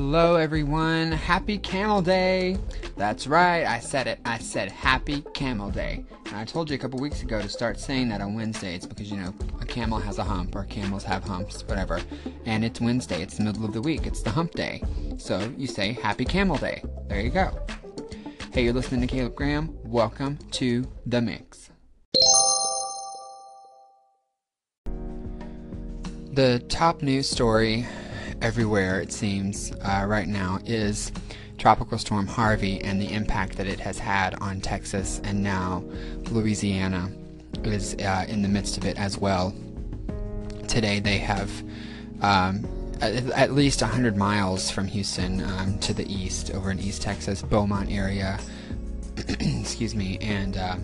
Hello, everyone. Happy Camel Day. That's right. I said it. I said Happy Camel Day. And I told you a couple weeks ago to start saying that on Wednesday. It's because, you know, a camel has a hump, or camels have humps, whatever. And it's Wednesday. It's the middle of the week. It's the hump day. So you say Happy Camel Day. There you go. Hey, you're listening to Caleb Graham. Welcome to The Mix. The top news story everywhere, it seems, uh, right now is Tropical Storm Harvey and the impact that it has had on Texas and now Louisiana is uh, in the midst of it as well. Today they have um, at, least 100 miles from Houston um, to the east, over in East Texas, Beaumont area, excuse me, and uh,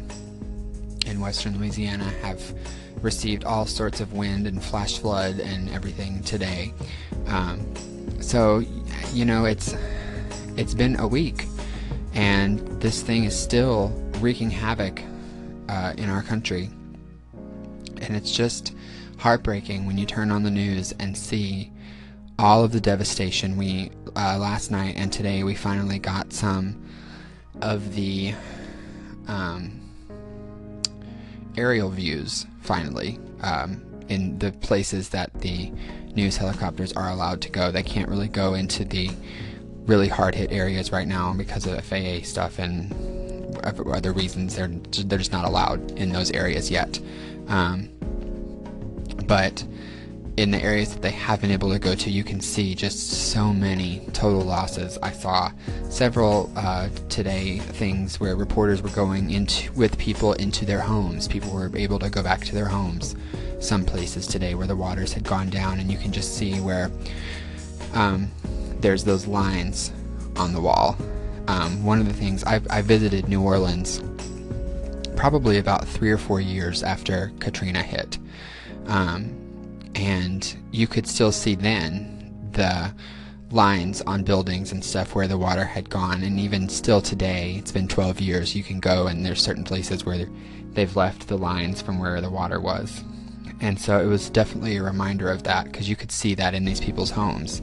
in western Louisiana have received all sorts of wind and flash flood and everything today. Um, so, you know, it's it's been a week, and this thing is still wreaking havoc uh, in our country, and it's just heartbreaking when you turn on the news and see all of the devastation. We uh, last night and today we finally got some of the um, aerial views finally um, in the places that the news helicopters are allowed to go. They can't really go into the really hard hit areas right now because of FAA stuff and other reasons. They're they're just not allowed in those areas yet. Um, but in the areas that they have been able to go to, you can see just so many total losses. I saw several uh, today things where reporters were going into with people into their homes. People were able to go back to their homes. Some places today where the waters had gone down, and you can just see where um, there's those lines on the wall. Um, one of the things I've, I visited New Orleans probably about three or four years after Katrina hit. Um, and you could still see then the lines on buildings and stuff where the water had gone. And even still today it's been 12 years you can go and there's certain places where they've left the lines from where the water was. And so it was definitely a reminder of that because you could see that in these people's homes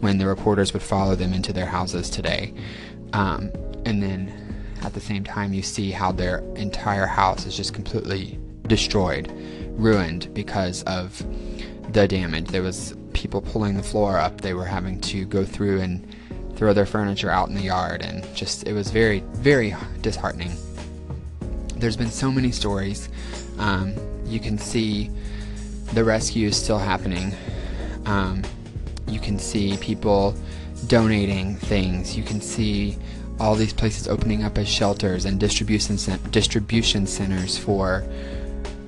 when the reporters would follow them into their houses today. Um, and then at the same time you see how their entire house is just completely destroyed ruined because of the damage. There was people pulling the floor up. They were having to go through and throw their furniture out in the yard, and just it was very, very disheartening. There's been so many stories. Um, you can see the rescue is still happening. Um, you can see people donating things. You can see all these places opening up as shelters and distribution distribution centers for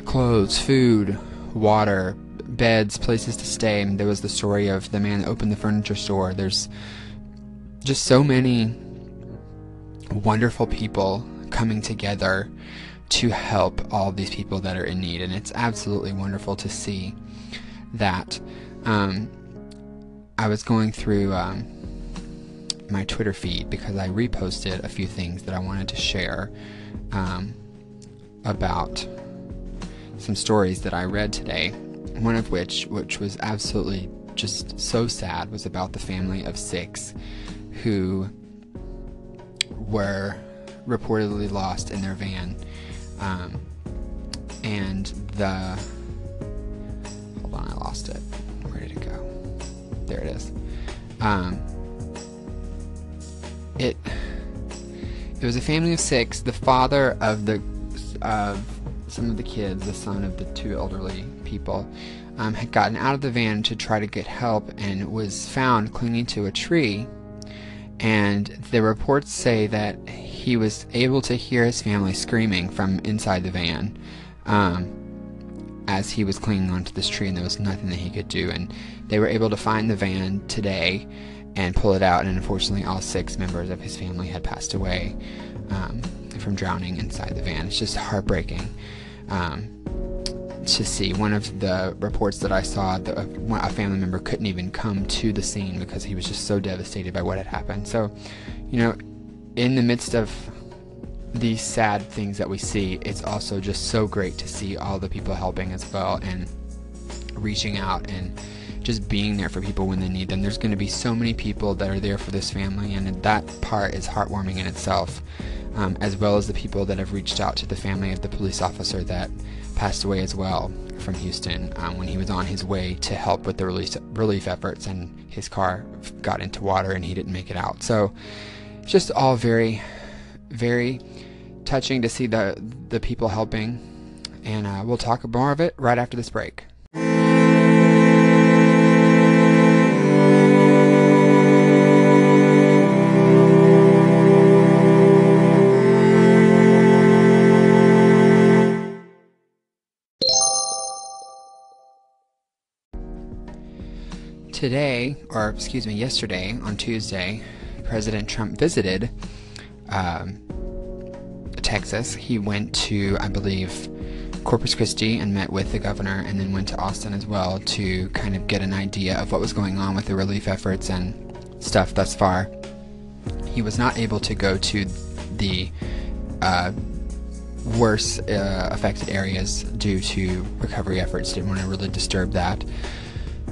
clothes, food, water, beds, places to stay. There was the story of the man that opened the furniture store. There's just so many wonderful people coming together to help all these people that are in need, and it's absolutely wonderful to see that. Um, I was going through um, my Twitter feed because I reposted a few things that I wanted to share um, about some stories that I read today one of which, which was absolutely just so sad, was about the family of six who were reportedly lost in their van. Um, and the. Hold on, I lost it. Where did it go? There it is. Um, it. It was a family of six. The father of the of some of the kids, the son of the two elderly people, um, had gotten out of the van to try to get help and was found clinging to a tree. And the reports say that he was able to hear his family screaming from inside the van um, as he was clinging onto this tree, and there was nothing that he could do. And they were able to find the van today and pull it out, and unfortunately, all six members of his family had passed away um, from drowning inside the van. It's just heartbreaking. Um, to see. One of the reports that I saw, the, a family member couldn't even come to the scene because he was just so devastated by what had happened. So, you know, in the midst of these sad things that we see, it's also just so great to see all the people helping as well and reaching out and just being there for people when they need them. There's going to be so many people that are there for this family, and that part is heartwarming in itself, um, as well as the people that have reached out to the family of the police officer that passed away as well from Houston um, when he was on his way to help with the relief, relief efforts, and his car got into water and he didn't make it out. So, just all very, very touching to see the the people helping. And uh, we'll talk more of it right after this break. Today, or excuse me, yesterday on Tuesday, President Trump visited um, Texas. He went to, I believe, Corpus Christi and met with the governor, and then went to Austin as well to kind of get an idea of what was going on with the relief efforts and stuff thus far. He was not able to go to the uh, worse uh, affected areas due to recovery efforts. Didn't want to really disturb that.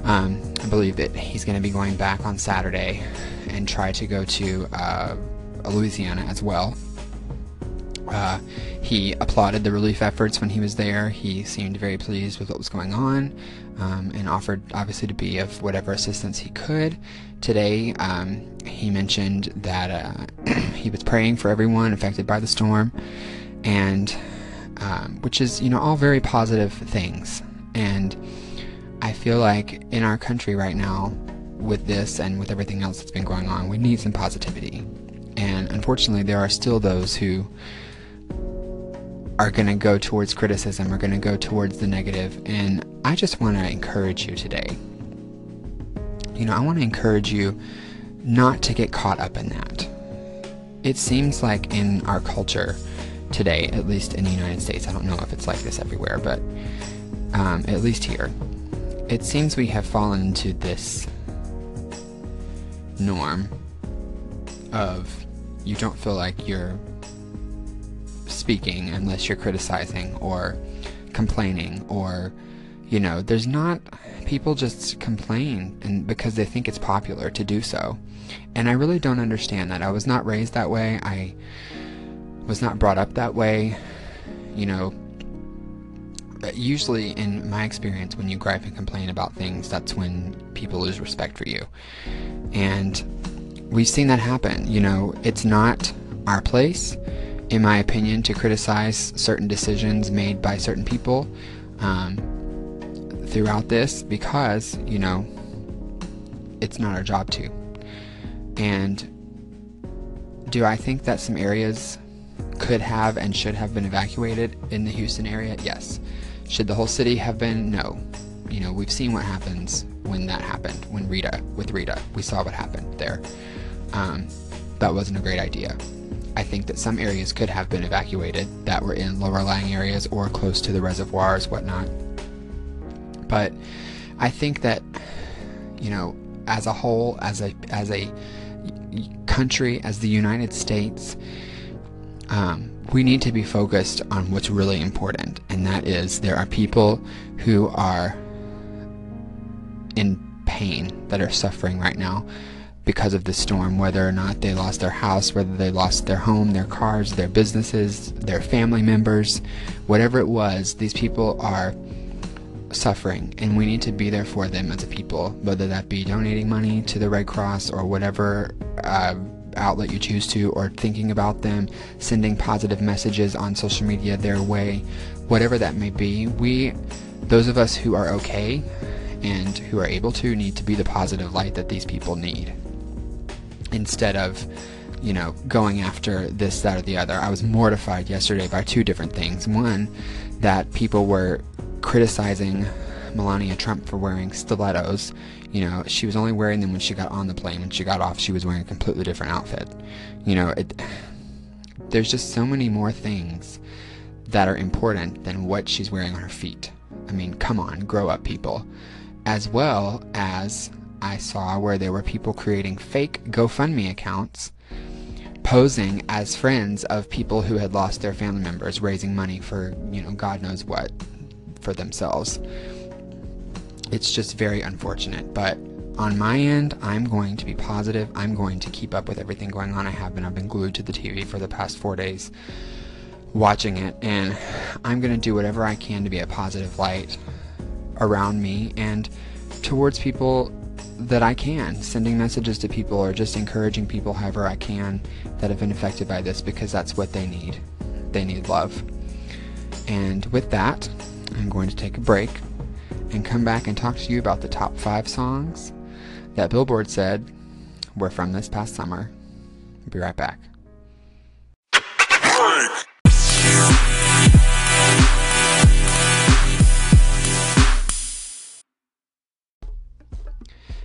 Um, I believe that he's going to be going back on Saturday and try to go to uh, Louisiana as well. Uh, he applauded the relief efforts when he was there. He seemed very pleased with what was going on um, and offered, obviously, to be of whatever assistance he could. Today, um, he mentioned that uh, he was praying for everyone affected by the storm, and um, which is, you know, all very positive things. And I feel like in our country right now, with this and with everything else that's been going on, we need some positivity. And unfortunately, there are still those who are going to go towards criticism, are going to go towards the negative. And I just want to encourage you today. You know, I want to encourage you not to get caught up in that. It seems like in our culture today, at least in the United States, I don't know if it's like this everywhere, but um, at least here, it seems we have fallen into this norm of you don't feel like you're speaking unless you're criticizing or complaining or you know there's not people just complain and because they think it's popular to do so. And i really don't understand that. I was not raised that way. I was not brought up that way. You know usually in my experience when you gripe and complain about things that's when people lose respect for you and we've seen that happen you know it's not our place in my opinion to criticize certain decisions made by certain people um, throughout this because you know it's not our job to and do i think that some areas could have and should have been evacuated in the Houston area? Yes. Should the whole city have been? No. You know, we've seen what happens when that happened. When Rita, with Rita, we saw what happened there. Um, that wasn't a great idea. I think that some areas could have been evacuated that were in lower lying areas or close to the reservoirs, whatnot. But I think that, you know, as a whole, as a as a country, as the United States, um, we need to be focused on what's really important, and that is there are people who are in pain that are suffering right now because of the storm, whether or not they lost their house, whether they lost their home, their cars, their businesses, their family members, whatever it was, these people are suffering, and we need to be there for them as a people, whether that be donating money to the Red Cross or whatever. Uh, outlet you choose to, or thinking about them, sending positive messages on social media their way, whatever that may be, we, those of us who are okay and who are able to, need to be the positive light that these people need. Instead of, you know, going after this, that, or the other. I was mortified yesterday by two different things. One, that people were criticizing Melania Trump for wearing stilettos you know, she was only wearing them when she got on the plane. When she got off, she was wearing a completely different outfit. You know, it, there's just so many more things that are important than what she's wearing on her feet. I mean, come on, grow up, people. As well as I saw where there were people creating fake GoFundMe accounts posing as friends of people who had lost their family members, raising money for, you know, God knows what for themselves it's just very unfortunate. But on my end, I'm going to be positive. I'm going to keep up with everything going on. I have been. I've been glued to the TV for the past four days watching it, and I'm going to do whatever I can to be a positive light around me and towards people that I can, sending messages to people or just encouraging people however I can that have been affected by this because that's what they need. They need love. And with that, I'm going to take a break and come back and talk to you about the top five songs that Billboard said were from this past summer. I'll be right back.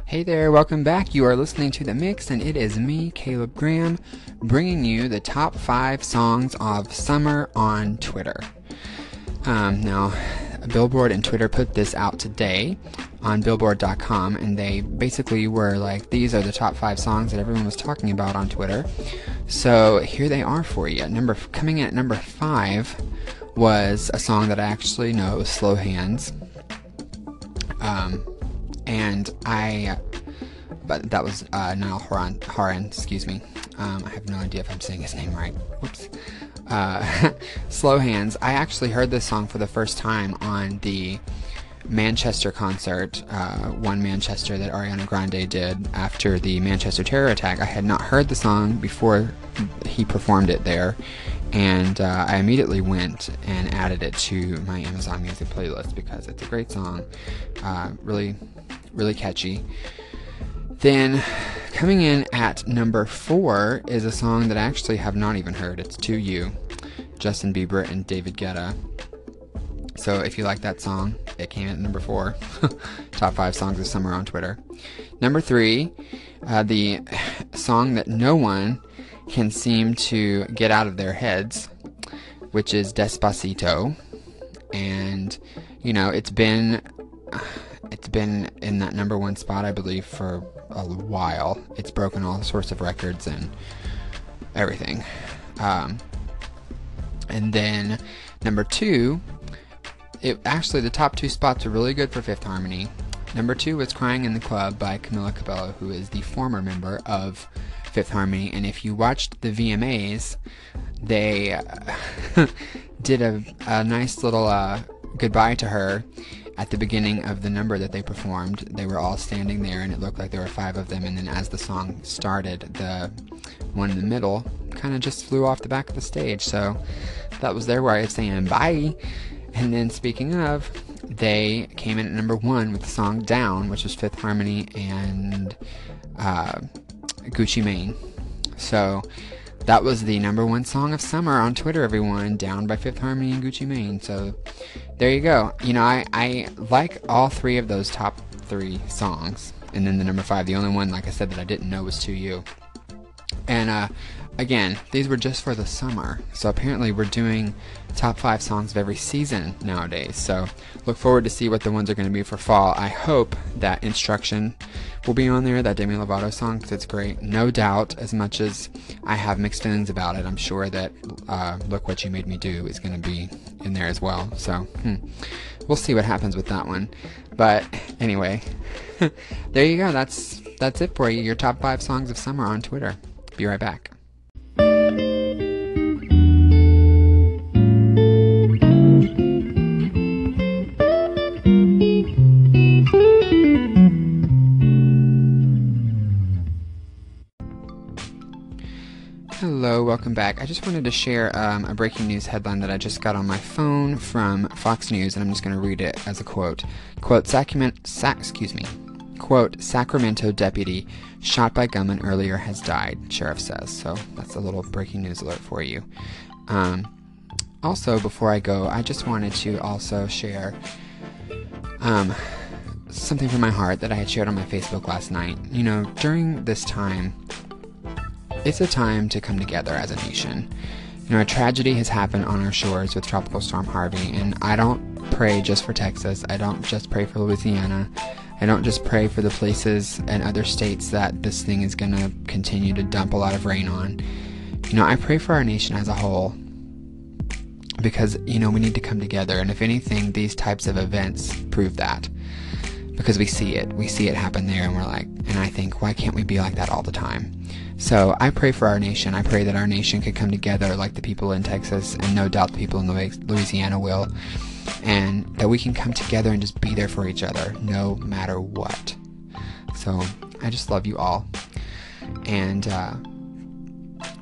Hey there, welcome back. You are listening to The Mix, and it is me, Caleb Graham, bringing you the top five songs of summer on Twitter. Um, now, Billboard and Twitter put this out today on Billboard.com, and they basically were like, these are the top five songs that everyone was talking about on Twitter. So here they are for you. Number coming in at number five was a song that I actually know, "Slow Hands." Um, and I, but that was uh, Niall Horan, Horan, excuse me. Um, I have no idea if I'm saying his name right. Whoops. Uh, Slow Hands. I actually heard this song for the first time on the Manchester concert, uh, one Manchester that Ariana Grande did after the Manchester terror attack. I had not heard the song before he performed it there, and uh, I immediately went and added it to my Amazon Music playlist because it's a great song, uh, really, really catchy. Then, coming in at number four is a song that I actually have not even heard. It's To You, Justin Bieber and David Guetta. So if you like that song, it came at number four. Top five songs of summer on Twitter. Number three, uh, the song that no one can seem to get out of their heads, which is Despacito. And, you know, it's been it's been in that number one spot, I believe, for a while. It's broken all sorts of records and everything. Um, and then number two it actually the top two spots are really good for Fifth Harmony. Number two was "Crying in the Club" by Camila Cabello, who is the former member of Fifth Harmony. And if you watched the VMAs, they uh, did a, a, nice little uh, goodbye to her at the beginning of the number that they performed. They were all standing there, and it looked like there were five of them. And then as the song started, the one in the middle kind of just flew off the back of the stage. So that was their way of saying bye. And then speaking of, they came in at number one with the song Down, which was Fifth Harmony and uh, Gucci Mane. So that was the number one song of summer on Twitter, everyone. Down by Fifth Harmony and Gucci Mane. So there you go. You know, I, I like all three of those top three songs. And then the number five, the only one, like I said, that I didn't know was To You. And uh, again, these were just for the summer. So apparently we're doing top five songs of every season nowadays. So look forward to see what the ones are going to be for fall. I hope that Instruction will be on there, that Demi Lovato song, because it's great. No doubt, as much as I have mixed feelings about it, I'm sure that uh, Look What You Made Me Do is going to be in there as well. So hmm, we'll see what happens with that one. But anyway, there you go. That's that's it for you. Your top five songs of summer on Twitter. Be right back. Back. I just wanted to share um, a breaking news headline that I just got on my phone from Fox News, and I'm just going to read it as a quote. Quote, Sacrament, sac, excuse me. Quote, Sacramento deputy shot by gunman earlier has died, sheriff says. So that's a little breaking news alert for you. Um, also, before I go, I just wanted to also share um, something from my heart that I had shared on my Facebook last night. You know, during this time, it's a time to come together as a nation. You know, a tragedy has happened on our shores with Tropical Storm Harvey, and I don't pray just for Texas. I don't just pray for Louisiana. I don't just pray for the places and other states that this thing is going to continue to dump a lot of rain on. You know, I pray for our nation as a whole because, you know, we need to come together. And if anything, these types of events prove that. Because we see it. We see it happen there, and we're like, and I think, why can't we be like that all the time? So I pray for our nation. I pray that our nation could come together like the people in Texas, and no doubt the people in Louisiana will, and that we can come together and just be there for each other no matter what. So I just love you all. And uh,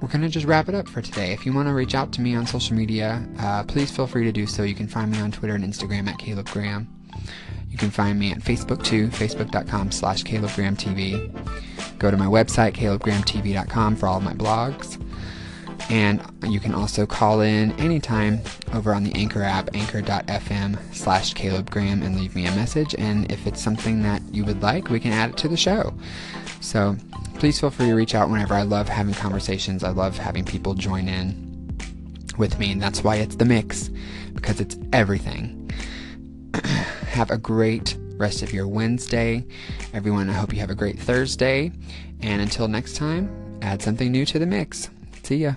we're going to just wrap it up for today. If you want to reach out to me on social media, uh, please feel free to do so. You can find me on Twitter and Instagram at Caleb Graham. You can find me at Facebook too, facebook.com slash Caleb Graham TV. Go to my website, calebgrahamtv.com for all of my blogs. And you can also call in anytime over on the Anchor app, anchor.fm slash Caleb Graham, and leave me a message. And if it's something that you would like, we can add it to the show. So please feel free to reach out whenever. I love having conversations. I love having people join in with me. And that's why it's the mix, because it's everything. Have a great rest of your Wednesday. Everyone, I hope you have a great Thursday. And until next time, add something new to the mix. See ya.